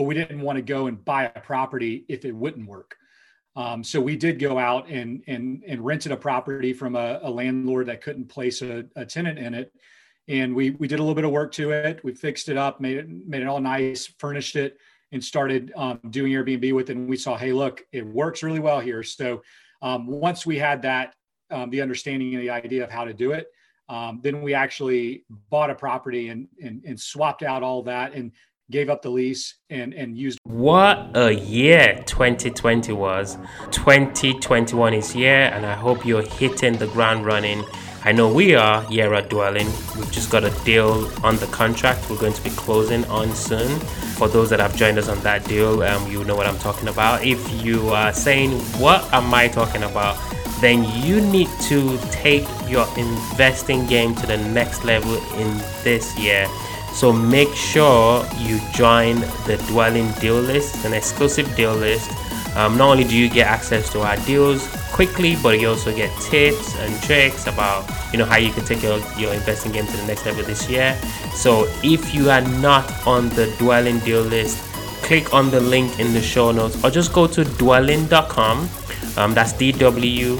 but we didn't want to go and buy a property if it wouldn't work. Um, so we did go out and and and rented a property from a, a landlord that couldn't place a, a, tenant in it, and we we did a little bit of work to it. We fixed it up, made it made it all nice, furnished it, and started um, doing Airbnb with it. And we saw, hey, look, it works really well here. So um, once we had that, um, the understanding and the idea of how to do it, um, then we actually bought a property and, and, and swapped out all that and gave up the lease and, and used. What a year 2020 was. 2021 is here, and I hope you're hitting the ground running. I know we are here at Dwellynn. We've just got a deal on the contract we're going to be closing on soon. For those that have joined us on that deal, um, you know what I'm talking about. If you are saying, What am I talking about? then you need to take your investing game to the next level in this year. So make sure you join the Dwellynn deal list, an exclusive deal list. Um, not only do you get access to our deals quickly, but you also get tips and tricks about you know how you can take your, your investing game to the next level this year. So if you are not on the Dwellynn deal list, click on the link in the show notes or just go to dwellynn.com. um, that's D W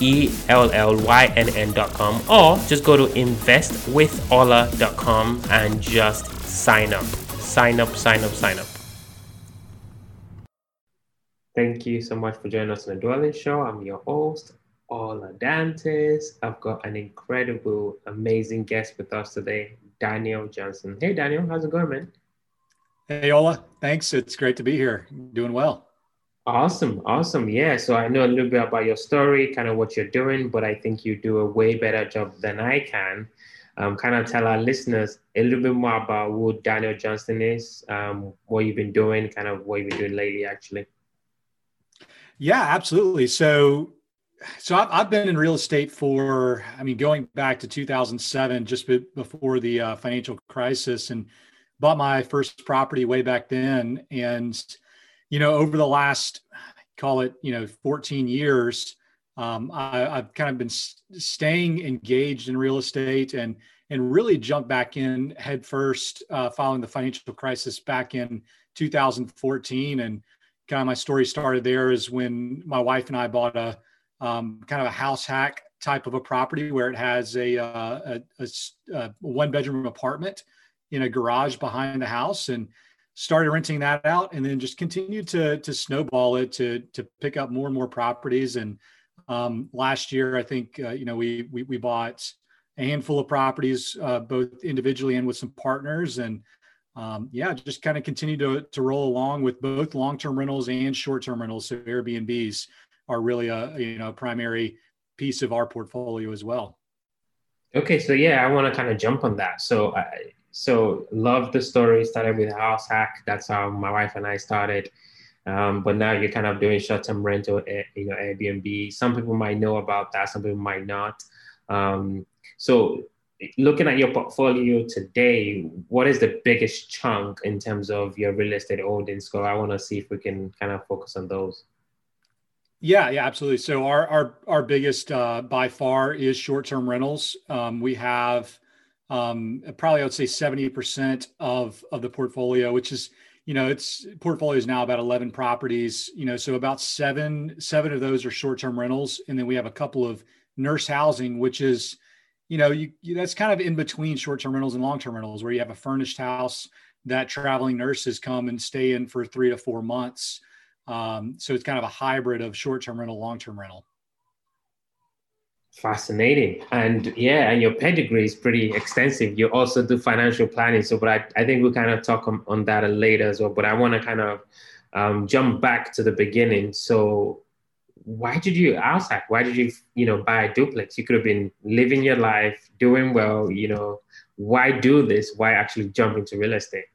E L L Y N N.com or just go to investwithola.com and just sign up. Sign up, sign up, sign up. Thank you so much for joining us on the Dwellynn Show. I'm your host, Ola Dantes. I've got an incredible, amazing guest with us today, Daniel Johnson. Hey, Daniel, how's it going, man? Hey, Ola. Thanks. It's great to be here. Doing well. Awesome, awesome. Yeah. So I know a little bit about your story, kind of what you're doing, but I think you do a way better job than I can. Um, kind of tell our listeners a little bit more about who Daniel Johnson is, um, what you've been doing, kind of what you've been doing lately, actually. Yeah, absolutely. So, so I've, I've been in real estate for, I mean, going back to 2007, just before the uh, financial crisis, and bought my first property way back then, and you know, over the last, call it, you know, 14 years, um, I, have kind of been staying engaged in real estate and and really jumped back in headfirst uh, following the financial crisis back in 2014. And kind of my story started there is when my wife and I bought a um, kind of a house hack type of a property where it has a, uh, a, a, a one bedroom apartment in a garage behind the house and started renting that out and then just continued to to snowball it to to pick up more and more properties. And um, last year i think uh, you know we, we, we bought a handful of properties uh, both individually and with some partners. And um, yeah just kind of continue to to roll along with both long-term rentals and short-term rentals. So airbnbs are really a you know primary piece of our portfolio as well. Okay so yeah i want to kind of jump on that. So I, so love the story. Started with house hack. That's how my wife and I started. Um, but now you're kind of doing short-term rental, eh, you know, Airbnb. Some people might know about that. Some people might not. Um, so looking at your portfolio today, what is the biggest chunk in terms of your real estate holdings? So I want to see if we can kind of focus on those. Yeah, yeah, absolutely. So our our our biggest uh, by far is short-term rentals. Um, we have um, probably I would say 70% of, of the portfolio, which is, you know, it's portfolio is now about 11 properties, you know, so about seven, seven of those are short-term rentals. And then we have a couple of nurse housing, which is, you know, you, you that's kind of in between short-term rentals and long-term rentals where you have a furnished house that traveling nurses come and stay in for three to four months. Um, so it's kind of a hybrid of short-term rental, long-term rental. Fascinating. And yeah, and your pedigree is pretty extensive. You also do financial planning. So, but I, I think we'll kind of talk on, on that later as well. But I want to kind of um, jump back to the beginning. So, why did you ask that? Why did you, you know, buy a duplex? You could have been living your life, doing well, you know, why do this? Why actually jump into real estate?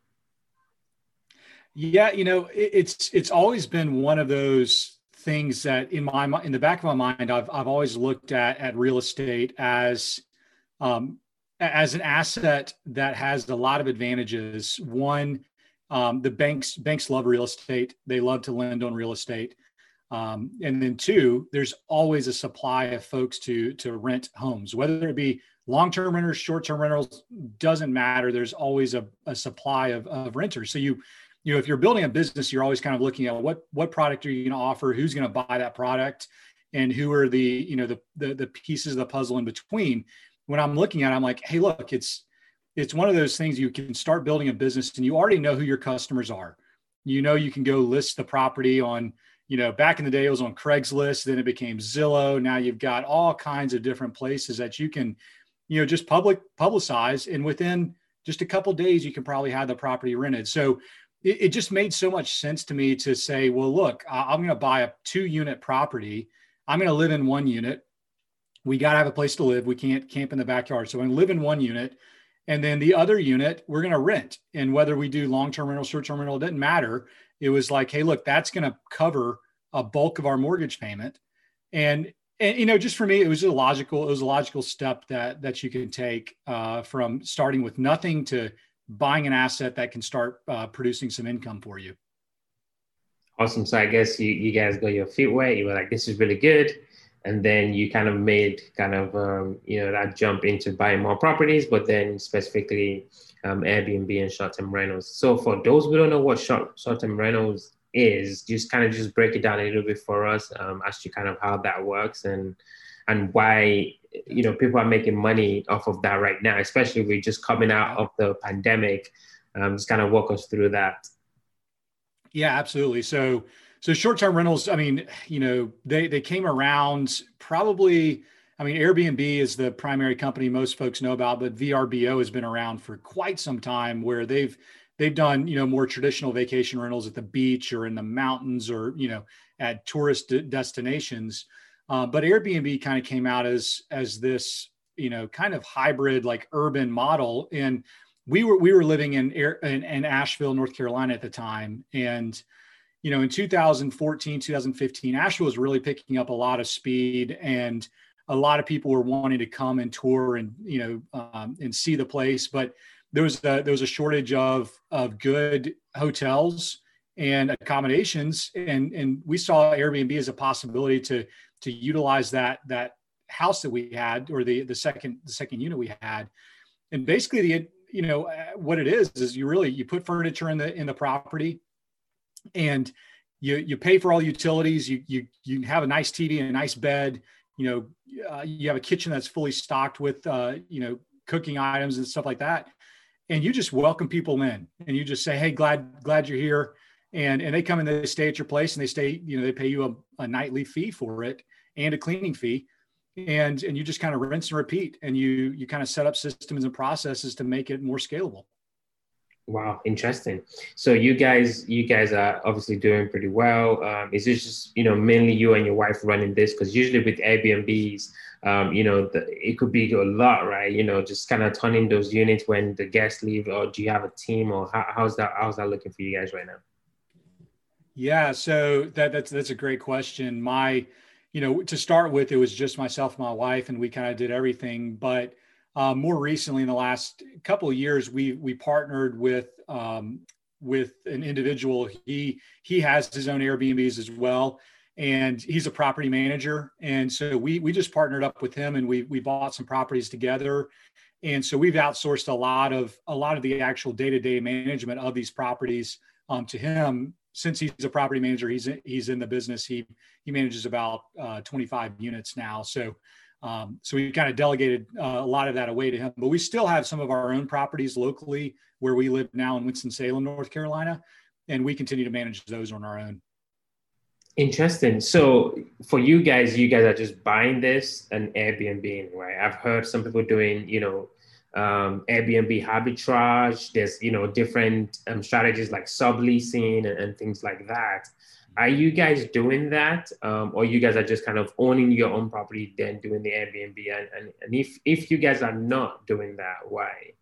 Yeah, you know, it, it's it's always been one of those things that in my in the back of my mind I've I've always looked at at real estate as um, as an asset that has a lot of advantages. One, um, the banks banks love real estate; they love to lend on real estate. Um, and then two, there's always a supply of folks to to rent homes, whether it be long-term renters, short-term rentals, doesn't matter. There's always a, a supply of, of renters. So you you know, if you're building a business, you're always kind of looking at what what product are you going to offer, who's going to buy that product, and who are the you know the, the the pieces of the puzzle in between. When I'm looking at, it, I'm like, hey, look, it's it's one of those things you can start building a business and you already know who your customers are. You know, you can go list the property on, you know, back in the day it was on Craigslist, then it became Zillow. Now you've got all kinds of different places that you can, you know, just public publicize, and within just a couple days you can probably have the property rented. So it, it, just made so much sense to me to say, well, look, I'm going to buy a two unit property. I'm going to live in one unit. We got to have a place to live. We can't camp in the backyard. So I'm going to live in one unit. And then the other unit, we're going to rent. And whether we do long term rental, short term rental, it didn't matter. It was like, hey, look, that's going to cover a bulk of our mortgage payment. And, and you know, just for me, it was a logical, it was a logical step that that you can take uh, from starting with nothing to buying an asset that can start uh, producing some income for you. Awesome. So I guess you, you guys got your feet wet. You were like, this is really good and then you kind of made kind of um, you know that jump into buying more properties but then specifically um, airbnb and short-term rentals so for those who don't know what short, short-term rentals is just kind of just break it down a little bit for us um, as to kind of how that works and and why you know people are making money off of that right now especially we're just coming out of the pandemic um, just kind of walk us through that yeah absolutely so so short-term rentals, I mean, you know, they they came around probably. I mean, Airbnb is the primary company most folks know about, but VRBO has been around for quite some time, where they've they've done you know more traditional vacation rentals at the beach or in the mountains or you know at tourist destinations. Uh, but Airbnb kind of came out as as this you know kind of hybrid like urban model, and we were we were living in in, in Asheville, North Carolina at the time, and you know, in 2014, 2015, Asheville was really picking up a lot of speed and a lot of people were wanting to come and tour and, you know, um, and see the place. But there was a, there was a shortage of, of good hotels and accommodations. And, and we saw Airbnb as a possibility to, to utilize that, that house that we had, or the, the second, the second unit we had. And basically the, you know, what it is, is you really, you put furniture in the, in the property and you you pay for all utilities. You you you have a nice TV and a nice bed. You know, uh, you have a kitchen that's fully stocked with uh, you know cooking items and stuff like that. And you just welcome people in, and you just say, "Hey, glad glad you're here." And and they come and they stay at your place, and they stay. You know, they pay you a, a nightly fee for it and a cleaning fee and and you just kind of rinse and repeat and you you kind of set up systems and processes to make it more scalable Wow, interesting. So you guys, you guys are obviously doing pretty well. Um, is this just you know mainly you and your wife running this? Because usually with Airbnbs, um, you know, the, it could be a lot, right? You know, just kind of turning those units when the guests leave, or do you have a team, or how, how's that? How's that looking for you guys right now? Yeah, so that that's that's a great question. My, you know, to start with, it was just myself my wife, and we kind of did everything, but uh, more recently, in the last couple of years, we we partnered with um, with an individual. He he has his own Airbnbs as well, and he's a property manager. And so we we just partnered up with him, and we we bought some properties together. And so we've outsourced a lot of a lot of the actual day to day management of these properties um, to him. Since he's a property manager, he's he's in the business. He he manages about uh, 25 units now. So um, so we kind of delegated uh, a lot of that away to him, but we still have some of our own properties locally where we live now in Winston-Salem, North Carolina, and we continue to manage those on our own. Interesting. So for you guys, you guys are just buying this and Airbnb, right? I've heard some people doing, you know, um, Airbnb arbitrage. There's, you know, different um, strategies like subleasing and, and things like that. Are you guys doing that, um, or you guys are just kind of owning your own property, then doing the Airbnb? And, and, and if if you guys are not doing that, why?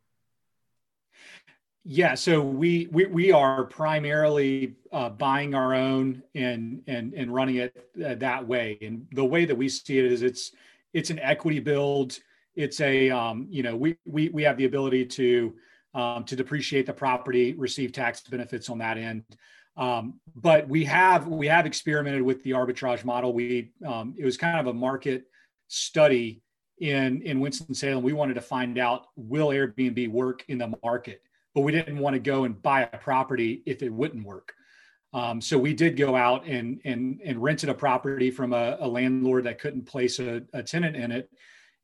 Yeah, so we we, we are primarily uh, buying our own and and and running it uh, that way. And the way that we see it is it's it's an equity build. It's a um, you know we we we have the ability to um, to depreciate the property, receive tax benefits on that end. Um, but we have we have experimented with the arbitrage model. We um, it was kind of a market study in in Winston Salem. We wanted to find out will Airbnb work in the market but we didn't want to go and buy a property if it wouldn't work. Um, so we did go out and and and rented a property from a, a landlord that couldn't place a, a, tenant in it,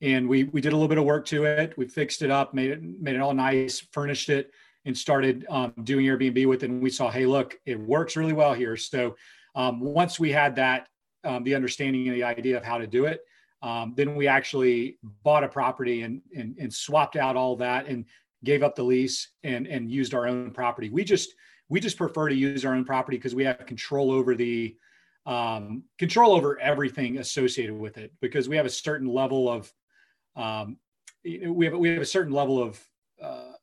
and we we did a little bit of work to it. We fixed it up, made it made it all nice, furnished it, and started um, doing Airbnb with it. And we saw, hey, look, it works really well here. So um, once we had that, um, the understanding and the idea of how to do it, um, then we actually bought a property and, and, and swapped out all that and gave up the lease and and used our own property. We just we just prefer to use our own property because we have control over the um, control over everything associated with it because we have a certain level of um, we have we have a certain level of uh,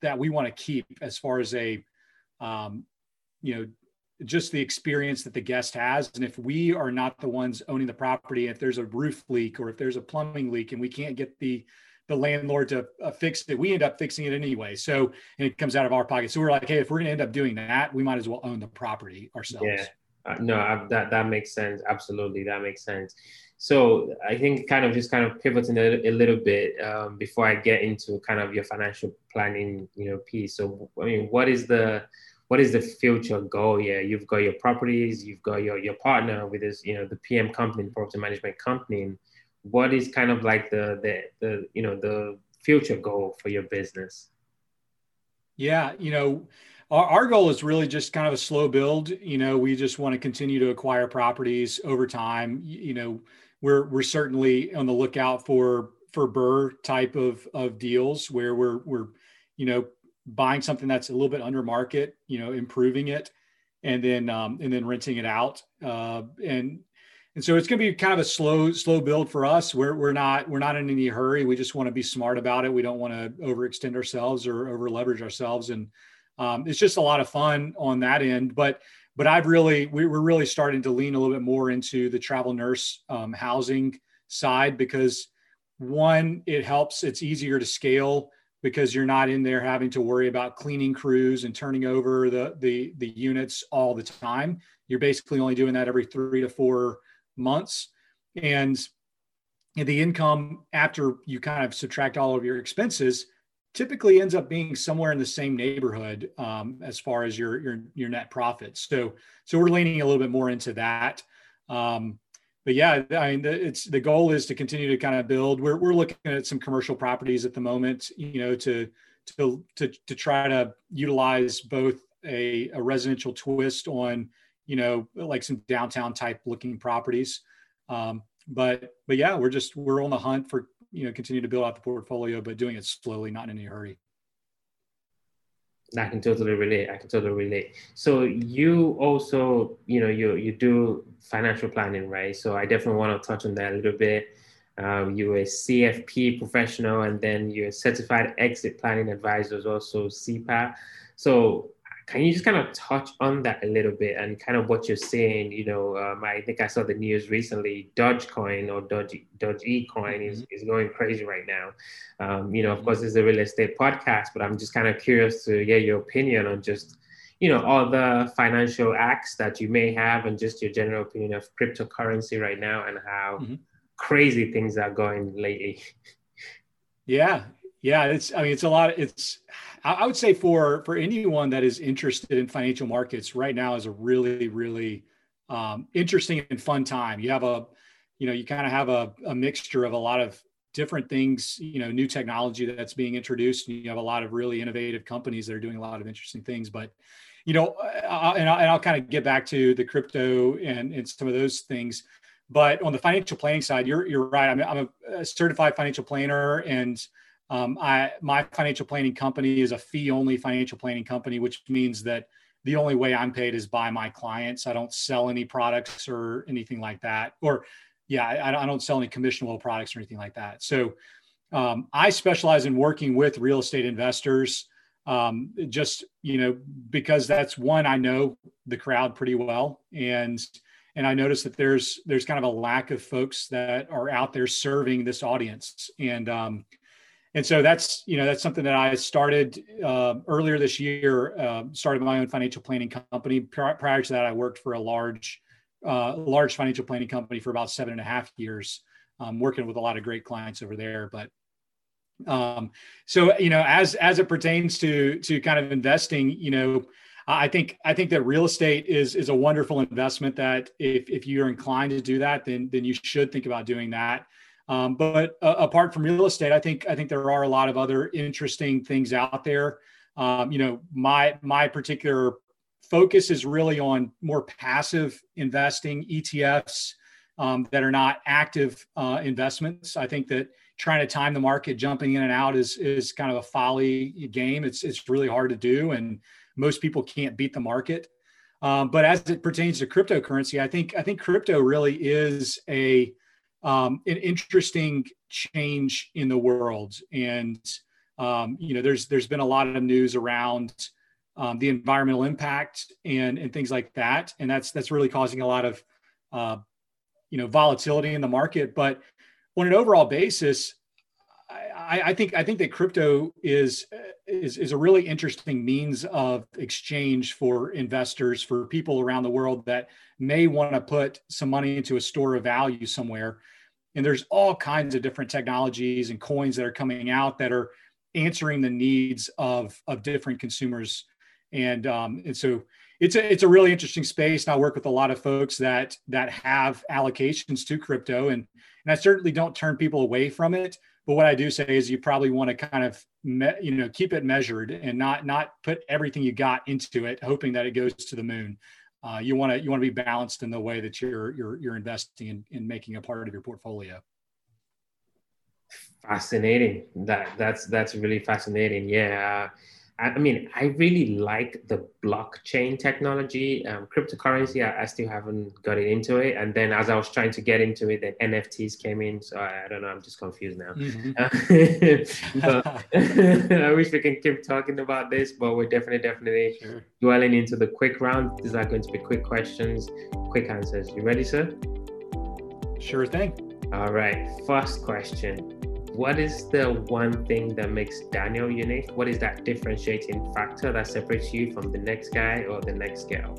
that we want to keep as far as a um, you know just the experience that the guest has and if we are not the ones owning the property if there's a roof leak or if there's a plumbing leak and we can't get the the landlord to uh, fix it. We end up fixing it anyway. So and it comes out of our pocket. So we're like, hey, if we're going to end up doing that, we might as well own the property ourselves. Yeah. Uh, no, I, that that makes sense. Absolutely, that makes sense. So I think kind of just kind of pivoting a, a little bit um, before I get into kind of your financial planning, you know, piece. So I mean, what is the what is the future goal? Yeah, you've got your properties, you've got your your partner with this, you know, the PM company, property management company what is kind of like the the the you know the future goal for your business? Yeah, you know, our, our goal is really just kind of a slow build. You know, we just want to continue to acquire properties over time. You know, we're we're certainly on the lookout for for BRRRR type of of deals where we're we're you know buying something that's a little bit under market, you know, improving it, and then um, and then renting it out. Uh, and and so it's going to be kind of a slow slow build for us we're, we're not we're not in any hurry we just want to be smart about it we don't want to overextend ourselves or over leverage ourselves and um, it's just a lot of fun on that end but but i've really we, are really starting to lean a little bit more into the travel nurse um, housing side because one it helps it's easier to scale because you're not in there having to worry about cleaning crews and turning over the the the units all the time you're basically only doing that every three to four months. And the income after you kind of subtract all of your expenses typically ends up being somewhere in the same neighborhood um, as far as your, your your net profits. So so we're leaning a little bit more into that. Um, but yeah, I mean, it's the goal is to continue to kind of build. We're we're looking at some commercial properties at the moment, you know, to to to to try to utilize both a, a residential twist on you know, like some downtown type looking properties. Um, but but yeah, we're just we're on the hunt for you know continue to build out the portfolio, but doing it slowly, not in any hurry. I can totally relate. I can totally relate. So you also, you know, you you do financial planning, right? So I definitely want to touch on that a little bit. Um, you're a CFP professional, and then you're a certified exit planning advisor, also CPA. So can you just kind of touch on that a little bit and kind of what you're seeing? You know, um, I think I saw the news recently. Dogecoin or Doge Doge Coin mm-hmm. is, is going crazy right now. Um, you know, of mm-hmm. course, it's a real estate podcast, but I'm just kind of curious to get your opinion on just you know all the financial acts that you may have and just your general opinion of cryptocurrency right now and how mm-hmm. crazy things are going lately. Yeah, yeah, it's. I mean, it's a lot. It's. I would say for for anyone that is interested in financial markets right now is a really really um, interesting and fun time. You have a, you know, you kind of have a, a mixture of a lot of different things. You know, new technology that's being introduced. And you have a lot of really innovative companies that are doing a lot of interesting things. But, you know, uh, and, I'll, and I'll kind of get back to the crypto and and some of those things. But on the financial planning side, you're you're right. I'm, I'm a certified financial planner and um, I my financial planning company is a fee only financial planning company, which means that the only way I'm paid is by my clients. I don't sell any products or anything like that. Or yeah, I, I don't sell any commissionable products or anything like that. So um, I specialize in working with real estate investors. Um, just you know because that's one I know the crowd pretty well and and I noticed that there's there's kind of a lack of folks that are out there serving this audience and um, and so that's you know that's something that I started uh, earlier this year. Uh, started my own financial planning company. Prior to that, I worked for a large, uh, large financial planning company for about seven and a half years, um, working with a lot of great clients over there. But Um, so you know, as as it pertains to to kind of investing, you know, I think I think that real estate is is a wonderful investment. That if if you're inclined to do that, then then you should think about doing that. Um, but uh, apart from real estate, I think I think there are a lot of other interesting things out there. Um, you know, my my particular focus is really on more passive investing, ETFs um, that are not active uh, investments. I think that trying to time the market, jumping in and out, is is kind of a folly game. It's it's really hard to do, and most people can't beat the market. Um, but as it pertains to cryptocurrency, I think I think crypto really is a um, an interesting change in the world, and um, you know, there's there's been a lot of news around um, the environmental impact and and things like that, and that's that's really causing a lot of uh, you know volatility in the market. But on an overall basis, I, I, think I think that crypto is is is a really interesting means of exchange for investors for people around the world that may want to put some money into a store of value somewhere. And there's all kinds of different technologies and coins that are coming out that are answering the needs of of different consumers. And um, and so it's a it's a really interesting space. And I work with a lot of folks that that have allocations to crypto, and and I certainly don't turn people away from it. But what I do say is you probably want to kind of me, you know keep it measured and not not put everything you got into it, hoping that it goes to the moon. Uh, you want to you want to be balanced in the way that you're you're you're investing in, in making a part of your portfolio. Fascinating. That that's that's really fascinating. Yeah I mean, I really like the blockchain technology, um, cryptocurrency. I, I, still haven't got into it. And then as I was trying to get into it, then NFTs came in. So I, I don't know. I'm just confused now. Mm-hmm. but I wish we can keep talking about this, but we're definitely, definitely sure. dwelling into the quick round. These are going to be quick questions, quick answers. You ready, sir? Sure thing. All right. First question what is the one thing that makes Daniel unique? What is that differentiating factor that separates you from the next guy or the next girl?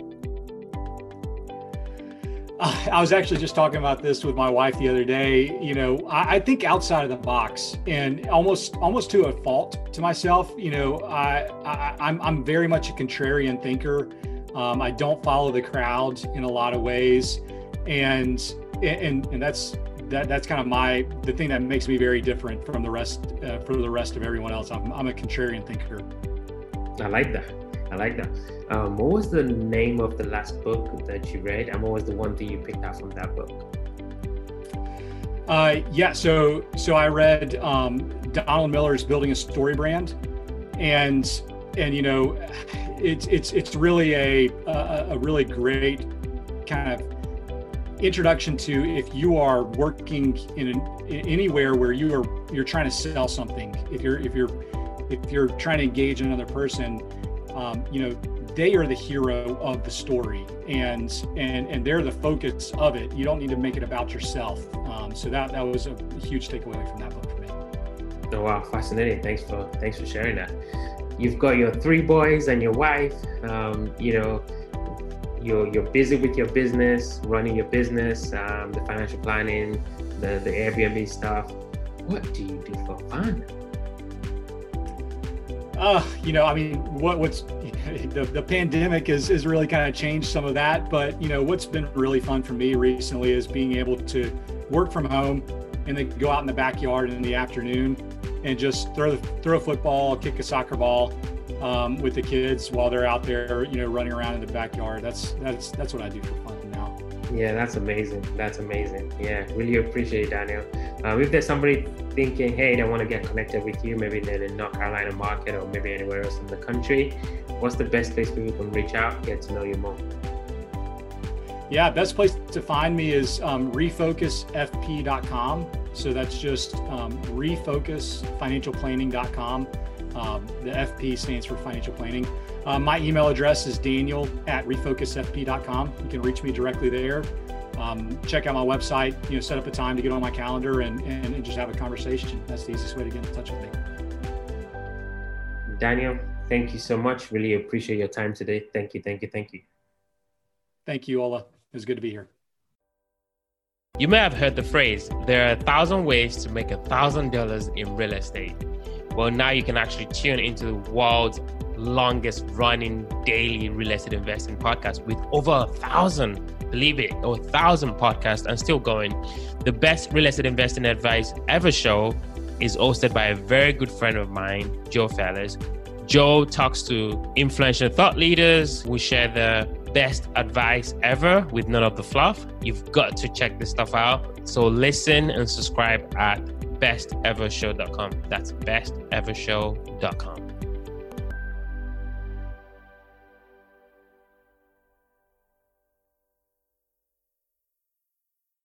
Uh, I was actually just talking about this with my wife the other day. You know, I, I, think outside of the box, and almost almost to a fault to myself. You know, I, I I'm I'm very much a contrarian thinker. Um, I don't follow the crowd in a lot of ways, and and and that's that that's kind of my the thing that makes me very different from the rest uh, from the rest of everyone else. I'm I'm a contrarian thinker. I like that. I like that. Um, what was the name of the last book that you read, and what was the one thing you picked out from that book? Uh, yeah, so so I read um, Donald Miller's Building a Story Brand, and and you know, it's it's it's really a a, a really great kind of introduction to if you are working in, an, in anywhere where you are you're trying to sell something. If you're if you're if you're trying to engage another person um, you know they are the hero of the story and and and they're the focus of it. You don't need to make it about yourself. Um, so that that was a huge takeaway from that book for me. Oh wow. Fascinating. Thanks for thanks for sharing that. You've got your three boys and your wife. Um, you know you're you're busy with your business, running your business, um, the financial planning, the the Airbnb stuff. What do you do for fun? Uh, you know, I mean, what what's the, the pandemic is is really kind of changed some of that. But you know, what's been really fun for me recently is being able to work from home and then go out in the backyard in the afternoon and just throw throw a football, kick a soccer ball, um, with the kids while they're out there, you know, running around in the backyard. That's that's that's what I do for fun now. Yeah, that's amazing. That's amazing. Yeah, really appreciate it, Daniel. Um, if there's somebody thinking, hey, they want to get connected with you, maybe they're in the North Carolina market or maybe anywhere else in the country, what's the best place people can reach out, get to know you more? Yeah, best place to find me is um, refocusfp.com. So that's just um, refocusfinancialplanning.com. Um, the FP stands for financial planning. Um, my email address is daniel at refocusfp.com. You can reach me directly there. Um, check out my website, you know, set up a time to get on my calendar and, and, and just have a conversation. That's the easiest way to get in touch with me. Daniel, thank you so much. Really appreciate your time today. Thank you, thank you, thank you. Thank you, Ola. It was good to be here. You may have heard the phrase, there are a thousand ways to make a thousand dollars in real estate. Well, now you can actually tune into the world's longest running daily real estate investing podcast with over a thousand, believe it, or a thousand podcasts and still going. The best real estate investing advice ever show is hosted by a very good friend of mine, Joe Fairless. Joe talks to influential thought leaders. We share the best advice ever with none of the fluff. You've got to check this stuff out. So listen and subscribe at bestevershow.com. That's bestevershow.com.